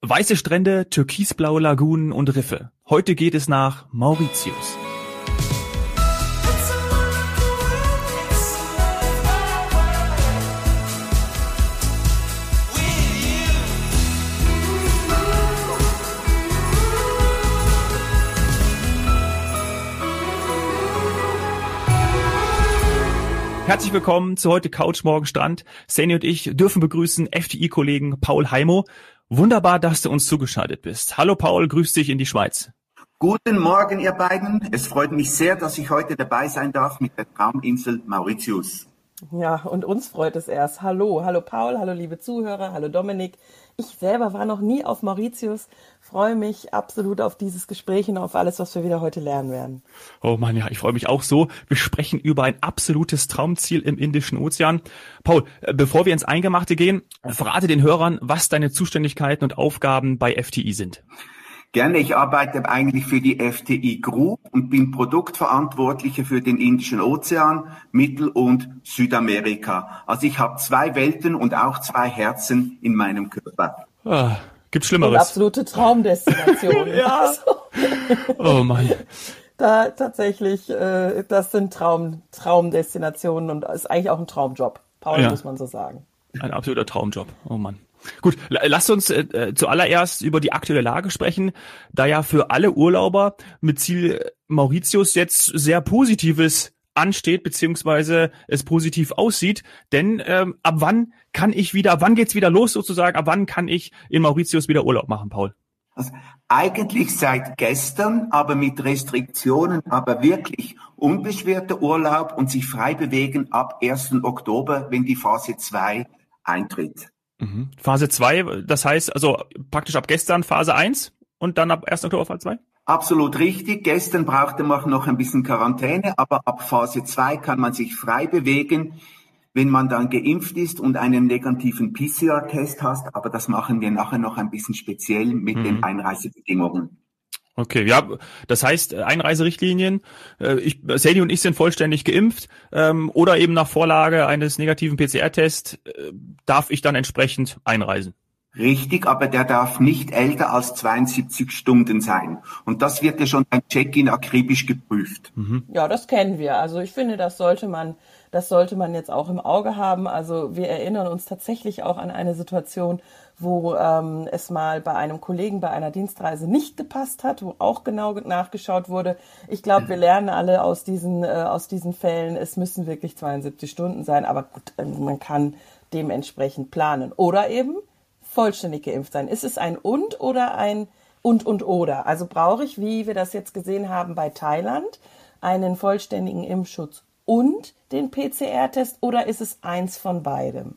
Weiße Strände, türkisblaue Lagunen und Riffe. Heute geht es nach Mauritius. Herzlich willkommen zu heute Couch Morgen Strand. Sani und ich dürfen begrüßen FDI-Kollegen Paul Heimo. Wunderbar, dass du uns zugeschaltet bist. Hallo Paul, grüß dich in die Schweiz. Guten Morgen, ihr beiden. Es freut mich sehr, dass ich heute dabei sein darf mit der Trauminsel Mauritius. Ja, und uns freut es erst. Hallo, hallo Paul, hallo liebe Zuhörer, hallo Dominik. Ich selber war noch nie auf Mauritius, freue mich absolut auf dieses Gespräch und auf alles, was wir wieder heute lernen werden. Oh man, ja, ich freue mich auch so. Wir sprechen über ein absolutes Traumziel im Indischen Ozean. Paul, äh, bevor wir ins Eingemachte gehen, verrate den Hörern, was deine Zuständigkeiten und Aufgaben bei FTI sind. Gerne, ich arbeite eigentlich für die FTI Group und bin Produktverantwortlicher für den Indischen Ozean, Mittel- und Südamerika. Also ich habe zwei Welten und auch zwei Herzen in meinem Körper. Ah, gibt's Schlimmeres? Und absolute Traumdestination. ja. oh Mann. Da tatsächlich, äh, das sind Traum, Traumdestinationen und ist eigentlich auch ein Traumjob. Paul, ja. muss man so sagen. Ein absoluter Traumjob. Oh Mann. Gut, lasst uns äh, äh, zuallererst über die aktuelle Lage sprechen, da ja für alle Urlauber mit Ziel Mauritius jetzt sehr Positives ansteht, beziehungsweise es positiv aussieht. Denn ähm, ab wann kann ich wieder, wann geht's wieder los sozusagen, ab wann kann ich in Mauritius wieder Urlaub machen, Paul? Also eigentlich seit gestern, aber mit Restriktionen, aber wirklich unbeschwerter Urlaub und sich frei bewegen ab 1. Oktober, wenn die Phase 2 eintritt. Mhm. Phase 2, das heißt also praktisch ab gestern Phase 1 und dann ab 1. Oktober Phase 2? Absolut richtig. Gestern brauchte man noch ein bisschen Quarantäne, aber ab Phase 2 kann man sich frei bewegen, wenn man dann geimpft ist und einen negativen PCR-Test hat. Aber das machen wir nachher noch ein bisschen speziell mit mhm. den Einreisebedingungen. Okay, ja, das heißt äh, Einreiserichtlinien. Äh, ich, Sadie und ich sind vollständig geimpft ähm, oder eben nach Vorlage eines negativen PCR-Tests äh, darf ich dann entsprechend einreisen. Richtig, aber der darf nicht älter als 72 Stunden sein. Und das wird ja schon beim Check-in akribisch geprüft. Mhm. Ja, das kennen wir. Also ich finde, das sollte man das sollte man jetzt auch im Auge haben. Also wir erinnern uns tatsächlich auch an eine Situation, wo ähm, es mal bei einem Kollegen bei einer Dienstreise nicht gepasst hat, wo auch genau nachgeschaut wurde. Ich glaube, wir lernen alle aus diesen, äh, aus diesen Fällen, es müssen wirklich 72 Stunden sein, aber gut, äh, man kann dementsprechend planen. Oder eben vollständig geimpft sein. Ist es ein und oder ein und und oder? Also brauche ich, wie wir das jetzt gesehen haben bei Thailand, einen vollständigen Impfschutz und den PCR-Test oder ist es eins von beidem?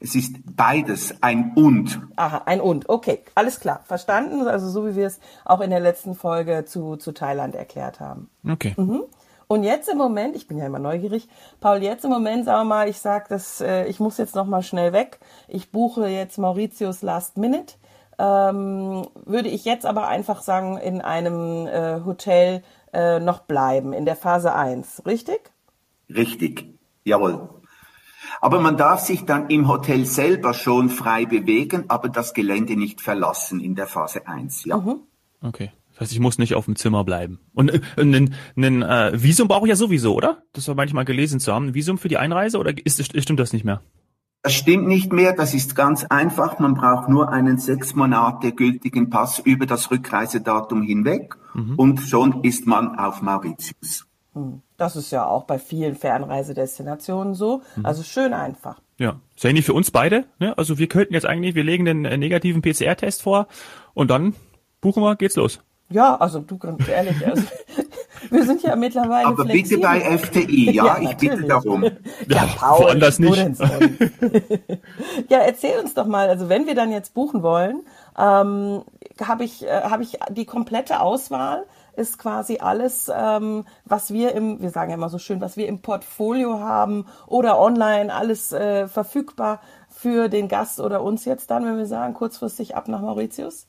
Es ist beides, ein und. Aha, ein und. Okay, alles klar, verstanden. Also so wie wir es auch in der letzten Folge zu, zu Thailand erklärt haben. Okay. Mhm. Und jetzt im Moment, ich bin ja immer neugierig, Paul, jetzt im Moment, sag mal, ich sag, dass äh, ich muss jetzt noch mal schnell weg. Ich buche jetzt Mauritius Last Minute. Ähm, würde ich jetzt aber einfach sagen, in einem äh, Hotel äh, noch bleiben, in der Phase 1, richtig? Richtig, jawohl. Aber man darf sich dann im Hotel selber schon frei bewegen, aber das Gelände nicht verlassen in der Phase 1, ja. Mhm. Okay. Das heißt, ich muss nicht auf dem Zimmer bleiben. Und äh, ein, ein äh, Visum brauche ich ja sowieso, oder? Das war manchmal gelesen zu haben. Ein Visum für die Einreise oder ist, stimmt das nicht mehr? Das stimmt nicht mehr. Das ist ganz einfach. Man braucht nur einen sechs Monate gültigen Pass über das Rückreisedatum hinweg mhm. und schon ist man auf Mauritius. Hm. Das ist ja auch bei vielen Fernreisedestinationen so. Mhm. Also schön einfach. Ja, Sandy für uns beide. Ne? Also wir könnten jetzt eigentlich, wir legen den äh, negativen PCR-Test vor und dann buchen wir, geht's los. Ja, also du ganz ehrlich, also, wir sind ja mittlerweile. Aber flexibel. bitte bei FTI, ja, ja ich bitte darum. Ja, ja Paul, woanders nicht. ja, erzähl uns doch mal, also wenn wir dann jetzt buchen wollen, ähm, habe ich, äh, hab ich die komplette Auswahl ist quasi alles, ähm, was wir im, wir sagen ja immer so schön, was wir im Portfolio haben oder online, alles äh, verfügbar für den Gast oder uns jetzt dann, wenn wir sagen, kurzfristig ab nach Mauritius?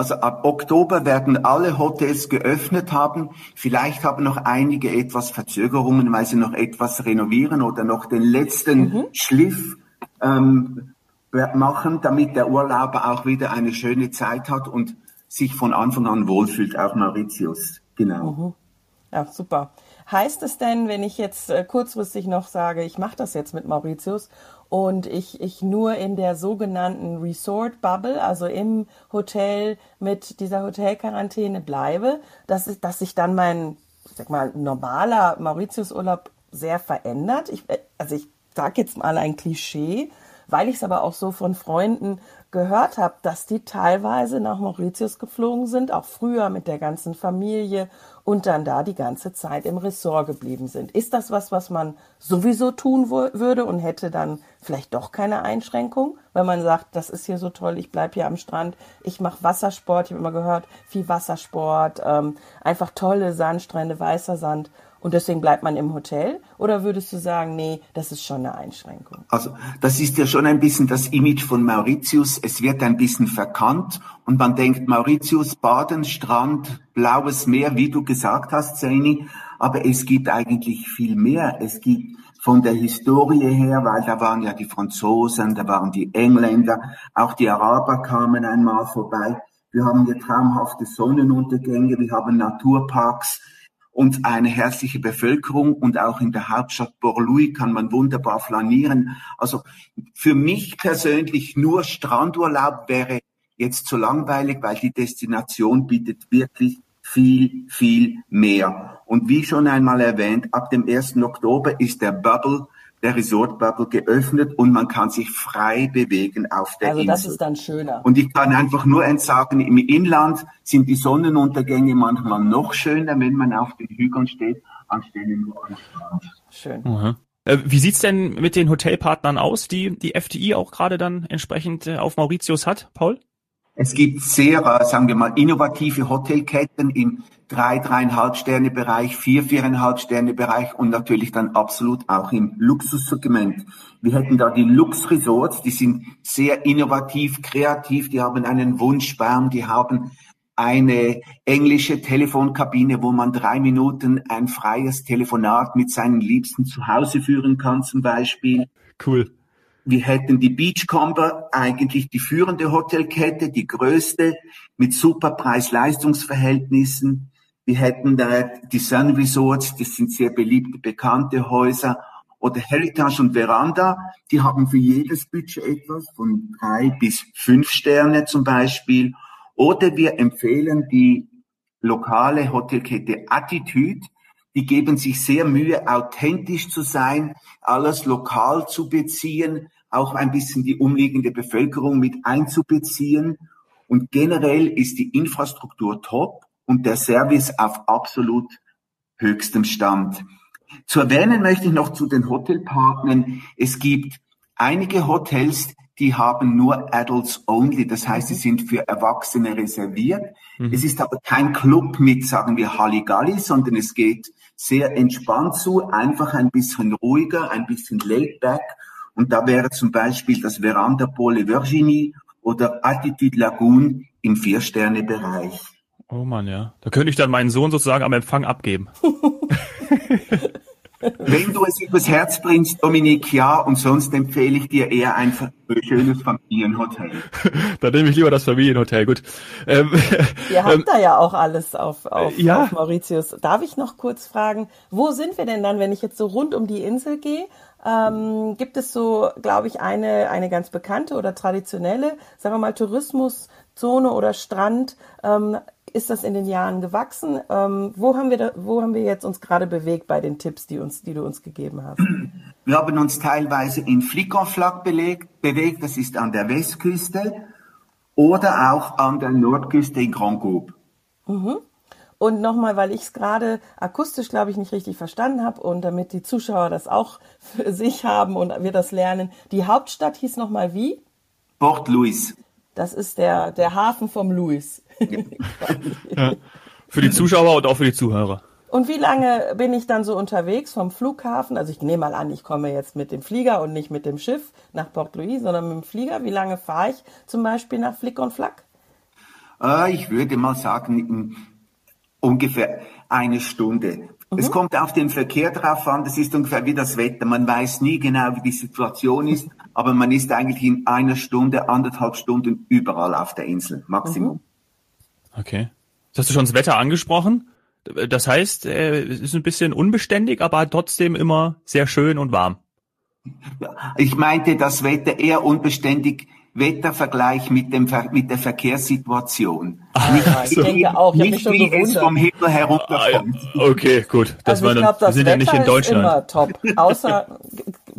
Also ab Oktober werden alle Hotels geöffnet haben. Vielleicht haben noch einige etwas Verzögerungen, weil sie noch etwas renovieren oder noch den letzten mhm. Schliff ähm, machen, damit der Urlauber auch wieder eine schöne Zeit hat und sich von Anfang an wohlfühlt, auch Mauritius. Genau. Mhm. Ja, super. Heißt es denn, wenn ich jetzt äh, kurzfristig noch sage, ich mache das jetzt mit Mauritius und ich, ich nur in der sogenannten Resort Bubble, also im Hotel mit dieser Hotelquarantäne bleibe, dass, dass sich dann mein, sag mal, normaler Mauritiusurlaub sehr verändert? Ich, äh, also ich sage jetzt mal ein Klischee, weil ich es aber auch so von Freunden gehört habe, dass die teilweise nach Mauritius geflogen sind, auch früher mit der ganzen Familie und dann da die ganze Zeit im Ressort geblieben sind. Ist das was, was man sowieso tun würde und hätte dann vielleicht doch keine Einschränkung, weil man sagt, das ist hier so toll, ich bleibe hier am Strand, ich mache Wassersport, ich habe immer gehört, viel Wassersport, ähm, einfach tolle Sandstrände, weißer Sand und deswegen bleibt man im Hotel? Oder würdest du sagen, nee, das ist schon eine Einschränkung? Also das ist ja schon ein bisschen das Image von Mauritius. Es wird ein bisschen verkannt und man denkt Mauritius, Baden, Strand, blaues Meer, wie du gesagt hast, Zeni. Aber es gibt eigentlich viel mehr. Es gibt von der Historie her, weil da waren ja die Franzosen, da waren die Engländer, auch die Araber kamen einmal vorbei. Wir haben hier traumhafte Sonnenuntergänge, wir haben Naturparks, und eine herzliche Bevölkerung und auch in der Hauptstadt Port-Louis kann man wunderbar flanieren. Also für mich persönlich nur Strandurlaub wäre jetzt zu langweilig, weil die Destination bietet wirklich viel, viel mehr. Und wie schon einmal erwähnt, ab dem 1. Oktober ist der Bubble der Resort Bubble geöffnet und man kann sich frei bewegen auf der also Insel. Also das ist dann schöner. Und ich kann einfach nur eins sagen, im Inland sind die Sonnenuntergänge manchmal noch schöner, wenn man auf den Hügeln steht, anstelle nur am Strand. Schön. Mhm. Wie sieht's denn mit den Hotelpartnern aus, die die FDI auch gerade dann entsprechend äh, auf Mauritius hat, Paul? Es gibt sehr, äh, sagen wir mal, innovative Hotelketten im drei, dreieinhalb Sterne Bereich, vier, viereinhalb Sterne Bereich und natürlich dann absolut auch im Luxussegment. Wir hätten da die Lux Resorts, die sind sehr innovativ, kreativ, die haben einen Wunschbaum, die haben eine englische Telefonkabine, wo man drei Minuten ein freies Telefonat mit seinen Liebsten zu Hause führen kann zum Beispiel. Cool. Wir hätten die Beachcomber, eigentlich die führende Hotelkette, die größte, mit super Preis-Leistungs-Verhältnissen. Wir hätten da die Sun Resorts, das sind sehr beliebte, bekannte Häuser. Oder Heritage und Veranda, die haben für jedes Budget etwas von drei bis fünf Sterne zum Beispiel. Oder wir empfehlen die lokale Hotelkette Attitude, die geben sich sehr Mühe, authentisch zu sein, alles lokal zu beziehen, auch ein bisschen die umliegende Bevölkerung mit einzubeziehen. Und generell ist die Infrastruktur top und der Service auf absolut höchstem Stand. Zu erwähnen möchte ich noch zu den Hotelpartnern. Es gibt einige Hotels, die haben nur Adults Only. Das heißt, sie sind für Erwachsene reserviert. Mhm. Es ist aber kein Club mit, sagen wir, Halligalli, sondern es geht sehr entspannt zu, einfach ein bisschen ruhiger, ein bisschen laid back. Und da wäre zum Beispiel das Veranda Pole Virginie oder Attitude Lagoon im Vier-Sterne-Bereich. Oh man, ja. Da könnte ich dann meinen Sohn sozusagen am Empfang abgeben. Wenn du es übers Herz bringst, Dominik, ja, und sonst empfehle ich dir eher ein schönes Familienhotel. da nehme ich lieber das Familienhotel, gut. Ähm, Ihr habt ähm, da ja auch alles auf, auf, ja. auf Mauritius. Darf ich noch kurz fragen, wo sind wir denn dann, wenn ich jetzt so rund um die Insel gehe? Ähm, gibt es so, glaube ich, eine, eine ganz bekannte oder traditionelle, sagen wir mal, Tourismuszone oder Strand, ähm, ist das in den Jahren gewachsen? Ähm, wo haben wir da, wo haben wir jetzt uns gerade bewegt bei den Tipps, die uns, die du uns gegeben hast? Wir haben uns teilweise in Flickenflack bewegt, das ist an der Westküste, oder auch an der Nordküste in Grand Coupe. Mhm. Und nochmal, weil ich es gerade akustisch, glaube ich, nicht richtig verstanden habe und damit die Zuschauer das auch für sich haben und wir das lernen. Die Hauptstadt hieß nochmal wie? Port Louis. Das ist der, der Hafen vom Louis. ja. Für die Zuschauer und auch für die Zuhörer. Und wie lange bin ich dann so unterwegs vom Flughafen? Also ich nehme mal an, ich komme jetzt mit dem Flieger und nicht mit dem Schiff nach Port Louis, sondern mit dem Flieger. Wie lange fahre ich zum Beispiel nach Flick und Flack? Äh, ich würde mal sagen, ungefähr eine Stunde. Mhm. Es kommt auf den Verkehr drauf an, das ist ungefähr wie das Wetter. Man weiß nie genau, wie die Situation ist, aber man ist eigentlich in einer Stunde, anderthalb Stunden überall auf der Insel, Maximum. Mhm. Okay. Jetzt hast du schon das Wetter angesprochen. Das heißt, äh, es ist ein bisschen unbeständig, aber trotzdem immer sehr schön und warm. Ich meinte das Wetter eher unbeständig Wettervergleich mit, dem, mit der Verkehrssituation. Ah, nicht, ich wie, denke auch. Ich nicht, wie es vom Himmel herunterkommt. Ah, okay, gut. Das also ich glaube, das wir sind Wetter ja nicht in Deutschland. Ist immer top. Außer,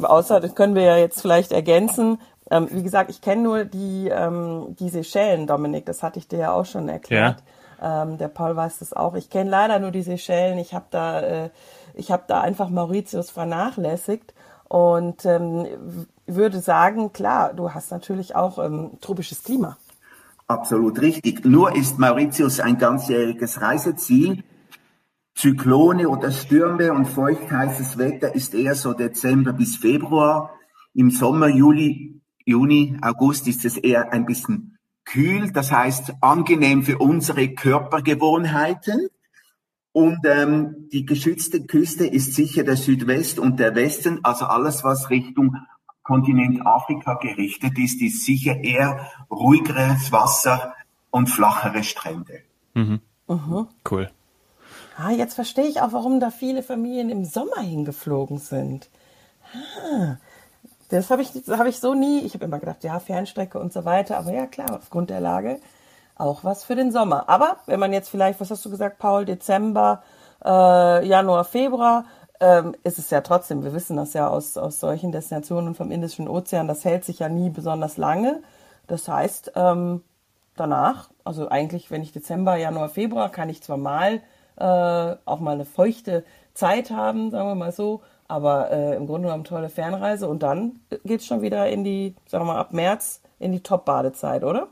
außer, das können wir ja jetzt vielleicht ergänzen. Ähm, wie gesagt, ich kenne nur die, ähm, die Seychellen, Dominik. Das hatte ich dir ja auch schon erklärt. Ja. Ähm, der Paul weiß das auch. Ich kenne leider nur die Seychellen. Ich habe da, äh, ich habe da einfach Mauritius vernachlässigt. Und ähm, würde sagen, klar, du hast natürlich auch ähm, tropisches Klima. Absolut richtig. Nur ist Mauritius ein ganzjähriges Reiseziel. Zyklone oder Stürme und feuchtheißes Wetter ist eher so Dezember bis Februar. Im Sommer, Juli, Juni, August ist es eher ein bisschen kühl, das heißt angenehm für unsere Körpergewohnheiten. Und ähm, die geschützte Küste ist sicher der Südwest und der Westen, also alles, was Richtung Kontinent Afrika gerichtet ist, ist sicher eher ruhigeres Wasser und flachere Strände. Mhm. Mhm. Cool. Ah, jetzt verstehe ich auch, warum da viele Familien im Sommer hingeflogen sind. Ah, das habe ich, hab ich so nie. Ich habe immer gedacht, ja, Fernstrecke und so weiter. Aber ja, klar, aufgrund der Lage auch was für den Sommer. Aber wenn man jetzt vielleicht, was hast du gesagt, Paul, Dezember, äh, Januar, Februar, ähm, ist es ja trotzdem, wir wissen das ja aus, aus solchen Destinationen vom Indischen Ozean, das hält sich ja nie besonders lange. Das heißt, ähm, danach, also eigentlich, wenn ich Dezember, Januar, Februar, kann ich zwar mal äh, auch mal eine feuchte Zeit haben, sagen wir mal so, aber äh, im Grunde genommen tolle Fernreise und dann geht es schon wieder in die, sagen wir mal, ab März in die Top-Badezeit, oder?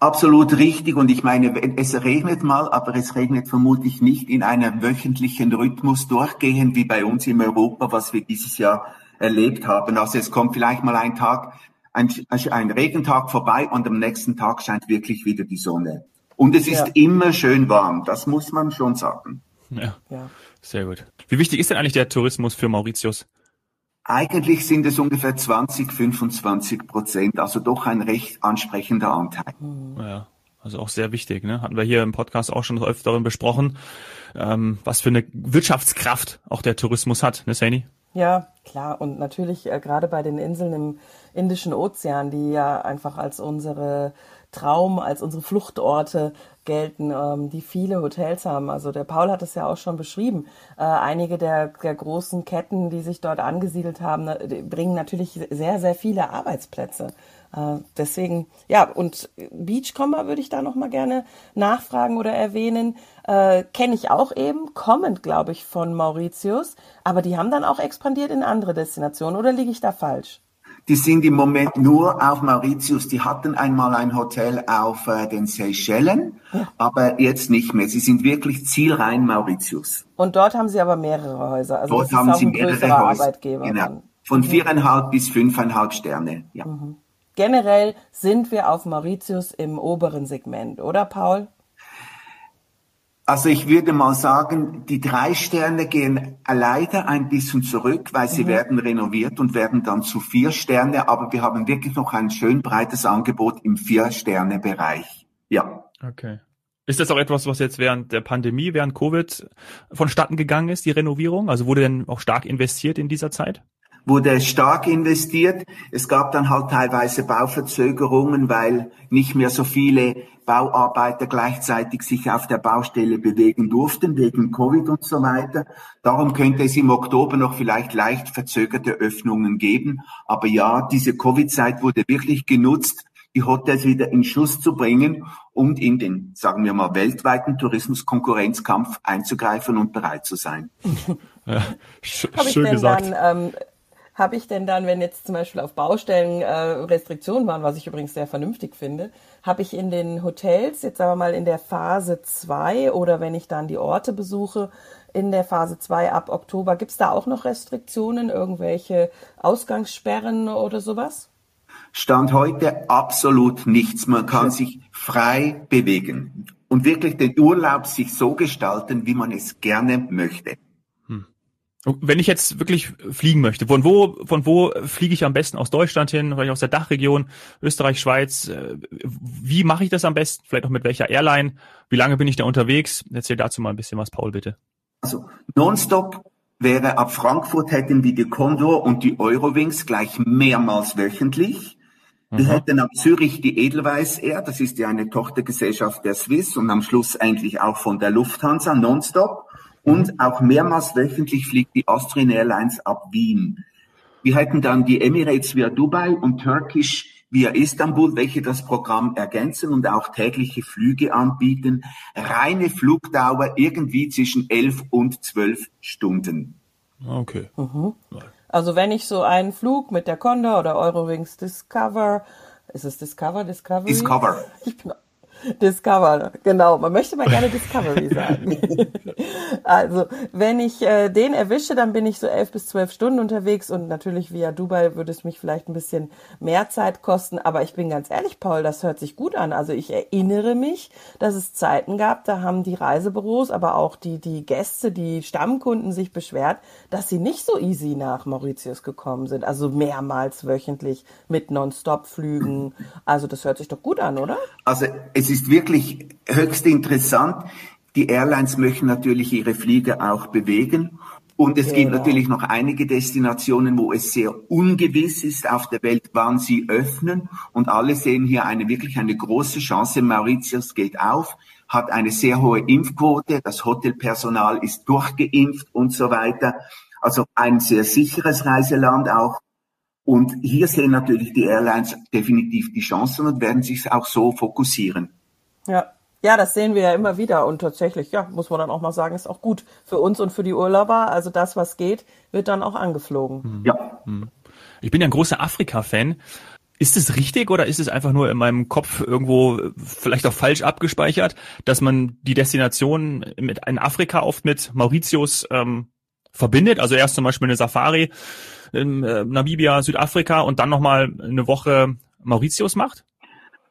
Absolut richtig. Und ich meine, es regnet mal, aber es regnet vermutlich nicht in einem wöchentlichen Rhythmus durchgehend wie bei uns in Europa, was wir dieses Jahr erlebt haben. Also es kommt vielleicht mal ein Tag, ein, ein Regentag vorbei und am nächsten Tag scheint wirklich wieder die Sonne. Und es ist ja. immer schön warm. Das muss man schon sagen. Ja. ja. Sehr gut. Wie wichtig ist denn eigentlich der Tourismus für Mauritius? Eigentlich sind es ungefähr 20, 25 Prozent, also doch ein recht ansprechender Anteil. Ja, also auch sehr wichtig. Ne? Hatten wir hier im Podcast auch schon öfter besprochen, ähm, was für eine Wirtschaftskraft auch der Tourismus hat, ne Sani? Ja, klar. Und natürlich äh, gerade bei den Inseln im Indischen Ozean, die ja einfach als unsere Traum, als unsere Fluchtorte gelten, ähm, die viele Hotels haben. Also der Paul hat es ja auch schon beschrieben. Äh, einige der, der großen Ketten, die sich dort angesiedelt haben, bringen natürlich sehr, sehr viele Arbeitsplätze. Äh, deswegen, ja, und Beachcomber würde ich da nochmal gerne nachfragen oder erwähnen. Äh, Kenne ich auch eben, kommend, glaube ich, von Mauritius. Aber die haben dann auch expandiert in andere Destinationen oder liege ich da falsch? Die sind im Moment nur auf Mauritius. Die hatten einmal ein Hotel auf äh, den Seychellen, ja. aber jetzt nicht mehr. Sie sind wirklich zielrein Mauritius. Und dort haben Sie aber mehrere Häuser. Also dort haben Sie mehrere Häuser. Arbeitgeber genau. Von mhm. viereinhalb bis fünfeinhalb Sterne. Ja. Mhm. Generell sind wir auf Mauritius im oberen Segment, oder Paul? Also ich würde mal sagen, die drei Sterne gehen leider ein bisschen zurück, weil sie mhm. werden renoviert und werden dann zu vier Sterne. Aber wir haben wirklich noch ein schön breites Angebot im Vier-Sterne-Bereich. Ja. Okay. Ist das auch etwas, was jetzt während der Pandemie, während Covid vonstatten gegangen ist, die Renovierung? Also wurde denn auch stark investiert in dieser Zeit? Wurde stark investiert. Es gab dann halt teilweise Bauverzögerungen, weil nicht mehr so viele Bauarbeiter gleichzeitig sich auf der Baustelle bewegen durften, wegen Covid und so weiter. Darum könnte es im Oktober noch vielleicht leicht verzögerte Öffnungen geben. Aber ja, diese Covid-Zeit wurde wirklich genutzt, die Hotels wieder in Schuss zu bringen und in den, sagen wir mal, weltweiten Tourismuskonkurrenzkampf einzugreifen und bereit zu sein. Ja, sch schön gesagt. Dann, ähm, habe ich denn dann, wenn jetzt zum Beispiel auf Baustellen äh, Restriktionen waren, was ich übrigens sehr vernünftig finde, habe ich in den Hotels, jetzt sagen wir mal in der Phase 2 oder wenn ich dann die Orte besuche, in der Phase 2 ab Oktober, gibt es da auch noch Restriktionen, irgendwelche Ausgangssperren oder sowas? Stand heute absolut nichts. Man kann sich frei bewegen und wirklich den Urlaub sich so gestalten, wie man es gerne möchte. Wenn ich jetzt wirklich fliegen möchte, von wo, von wo fliege ich am besten aus Deutschland hin, vielleicht aus der Dachregion, Österreich, Schweiz? Äh, wie mache ich das am besten? Vielleicht auch mit welcher Airline? Wie lange bin ich da unterwegs? Erzähl dazu mal ein bisschen was, Paul, bitte. Also nonstop wäre ab Frankfurt hätten wir die Condor und die Eurowings gleich mehrmals wöchentlich. Wir mhm. hätten ab Zürich die Edelweiss Air, das ist ja eine Tochtergesellschaft der Swiss und am Schluss eigentlich auch von der Lufthansa nonstop. Und auch mehrmals wöchentlich fliegt die Austrian Airlines ab Wien. Wir hätten dann die Emirates via Dubai und Turkish via Istanbul, welche das Programm ergänzen und auch tägliche Flüge anbieten. Reine Flugdauer irgendwie zwischen elf und zwölf Stunden. Okay. Mhm. Also wenn ich so einen Flug mit der Condor oder Eurowings Discover, ist es Discover, Discovery? Discover. Ich bin Discover, genau. Man möchte mal gerne Discovery sagen. also, wenn ich äh, den erwische, dann bin ich so elf bis zwölf Stunden unterwegs und natürlich via Dubai würde es mich vielleicht ein bisschen mehr Zeit kosten. Aber ich bin ganz ehrlich, Paul, das hört sich gut an. Also ich erinnere mich, dass es Zeiten gab, da haben die Reisebüros, aber auch die, die Gäste, die Stammkunden sich beschwert, dass sie nicht so easy nach Mauritius gekommen sind. Also mehrmals wöchentlich mit Non-Stop-Flügen. Also das hört sich doch gut an, oder? Also es ist wirklich höchst interessant. Die Airlines möchten natürlich ihre Flieger auch bewegen. Und es genau. gibt natürlich noch einige Destinationen, wo es sehr ungewiss ist auf der Welt, wann sie öffnen. Und alle sehen hier eine wirklich eine große Chance. Mauritius geht auf, hat eine sehr hohe Impfquote. Das Hotelpersonal ist durchgeimpft und so weiter. Also ein sehr sicheres Reiseland auch. Und hier sehen natürlich die Airlines definitiv die Chancen und werden sich auch so fokussieren. Ja. Ja, das sehen wir ja immer wieder und tatsächlich, ja, muss man dann auch mal sagen, ist auch gut für uns und für die Urlauber. Also das, was geht, wird dann auch angeflogen. Hm. Ja. Hm. Ich bin ja ein großer Afrika-Fan. Ist es richtig oder ist es einfach nur in meinem Kopf irgendwo vielleicht auch falsch abgespeichert, dass man die Destination mit in Afrika oft mit Mauritius ähm, verbindet? Also erst zum Beispiel eine Safari in äh, Namibia, Südafrika und dann nochmal eine Woche Mauritius macht?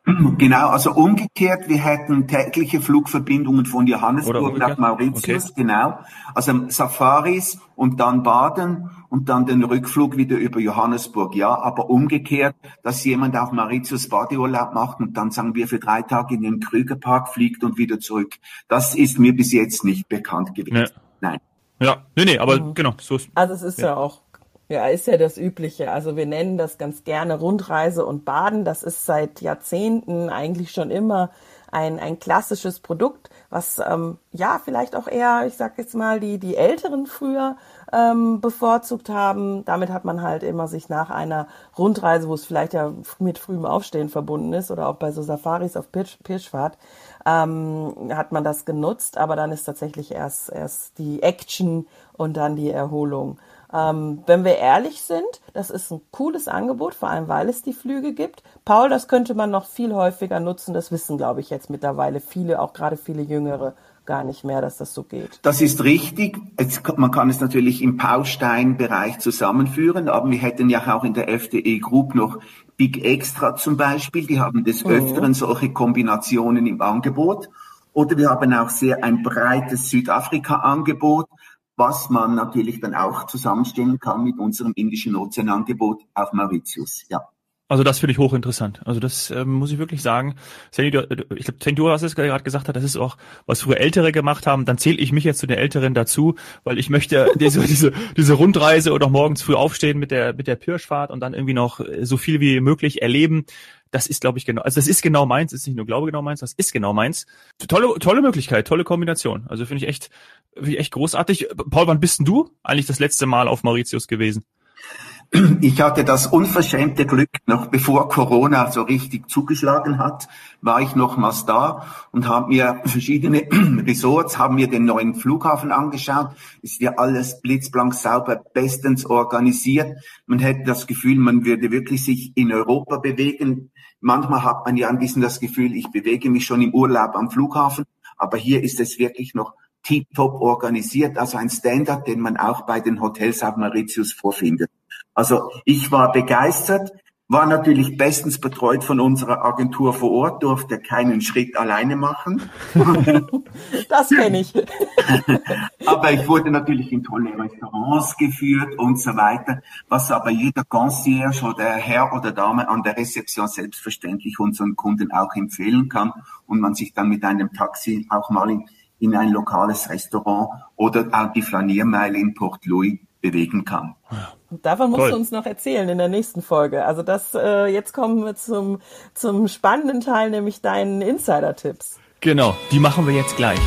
Genau, also umgekehrt, wir hätten tägliche Flugverbindungen von Johannesburg nach Mauritius, okay. genau. Also Safaris und dann Baden und dann den Rückflug wieder über Johannesburg, ja. Aber umgekehrt, dass jemand auf Mauritius Badeurlaub macht und dann sagen wir für drei Tage in den Krügerpark fliegt und wieder zurück. Das ist mir bis jetzt nicht bekannt gewesen. Nee. Nein. Ja, nee, nee, aber mhm. genau, so ist Also es ist ja, ja auch ja, ist ja das Übliche. Also wir nennen das ganz gerne Rundreise und Baden. Das ist seit Jahrzehnten eigentlich schon immer ein, ein klassisches Produkt, was ähm, ja vielleicht auch eher, ich sag jetzt mal, die, die Älteren früher ähm, bevorzugt haben. Damit hat man halt immer sich nach einer Rundreise, wo es vielleicht ja mit frühem Aufstehen verbunden ist oder auch bei so Safaris auf Pirsch, Pirschfahrt, ähm, hat man das genutzt. Aber dann ist tatsächlich erst, erst die Action und dann die Erholung. Ähm, wenn wir ehrlich sind, das ist ein cooles Angebot, vor allem weil es die Flüge gibt. Paul, das könnte man noch viel häufiger nutzen. Das wissen, glaube ich, jetzt mittlerweile viele, auch gerade viele Jüngere gar nicht mehr, dass das so geht. Das ist richtig. Jetzt, man kann es natürlich im Paustein-Bereich zusammenführen, aber wir hätten ja auch in der FDE Group noch Big Extra zum Beispiel. Die haben des mhm. Öfteren solche Kombinationen im Angebot. Oder wir haben auch sehr ein breites Südafrika-Angebot was man natürlich dann auch zusammenstellen kann mit unserem Indischen Ozeanangebot auf Mauritius. Ja. Also das finde ich hochinteressant. Also das ähm, muss ich wirklich sagen. Sandy, du, ich glaube, Sandy, du hast es gerade gesagt, hat, das ist auch, was früher Ältere gemacht haben. Dann zähle ich mich jetzt zu den Älteren dazu, weil ich möchte diese, diese, diese Rundreise oder morgens früh aufstehen mit der, mit der Pirschfahrt und dann irgendwie noch so viel wie möglich erleben. Das ist, glaube ich, genau, also das ist genau meins, ist nicht nur Glaube genau meins, das ist genau meins. Tolle, tolle Möglichkeit, tolle Kombination. Also finde ich echt, finde ich echt großartig. Paul, wann bist denn du eigentlich das letzte Mal auf Mauritius gewesen? Ich hatte das unverschämte Glück, noch bevor Corona so richtig zugeschlagen hat, war ich nochmals da und habe mir verschiedene Resorts, haben mir den neuen Flughafen angeschaut. Ist ja alles blitzblank sauber, bestens organisiert. Man hätte das Gefühl, man würde wirklich sich in Europa bewegen. Manchmal hat man ja ein bisschen das Gefühl, ich bewege mich schon im Urlaub am Flughafen, aber hier ist es wirklich noch tiptop organisiert, also ein Standard, den man auch bei den Hotels auf Mauritius vorfindet. Also ich war begeistert. war natürlich bestens betreut von unserer Agentur vor Ort, durfte keinen Schritt alleine machen. das kenne ich. aber ich wurde natürlich in tolle Restaurants geführt und so weiter, was aber jeder Concierge oder Herr oder Dame an der Rezeption selbstverständlich unseren Kunden auch empfehlen kann und man sich dann mit einem Taxi auch mal in, in ein lokales Restaurant oder auch die Flaniermeile in Port Louis bewegen kann. Davon musst Toll. du uns noch erzählen in der nächsten Folge. Also das, äh, jetzt kommen wir zum, zum spannenden Teil, nämlich deinen Insider-Tipps. Genau, die machen wir jetzt gleich.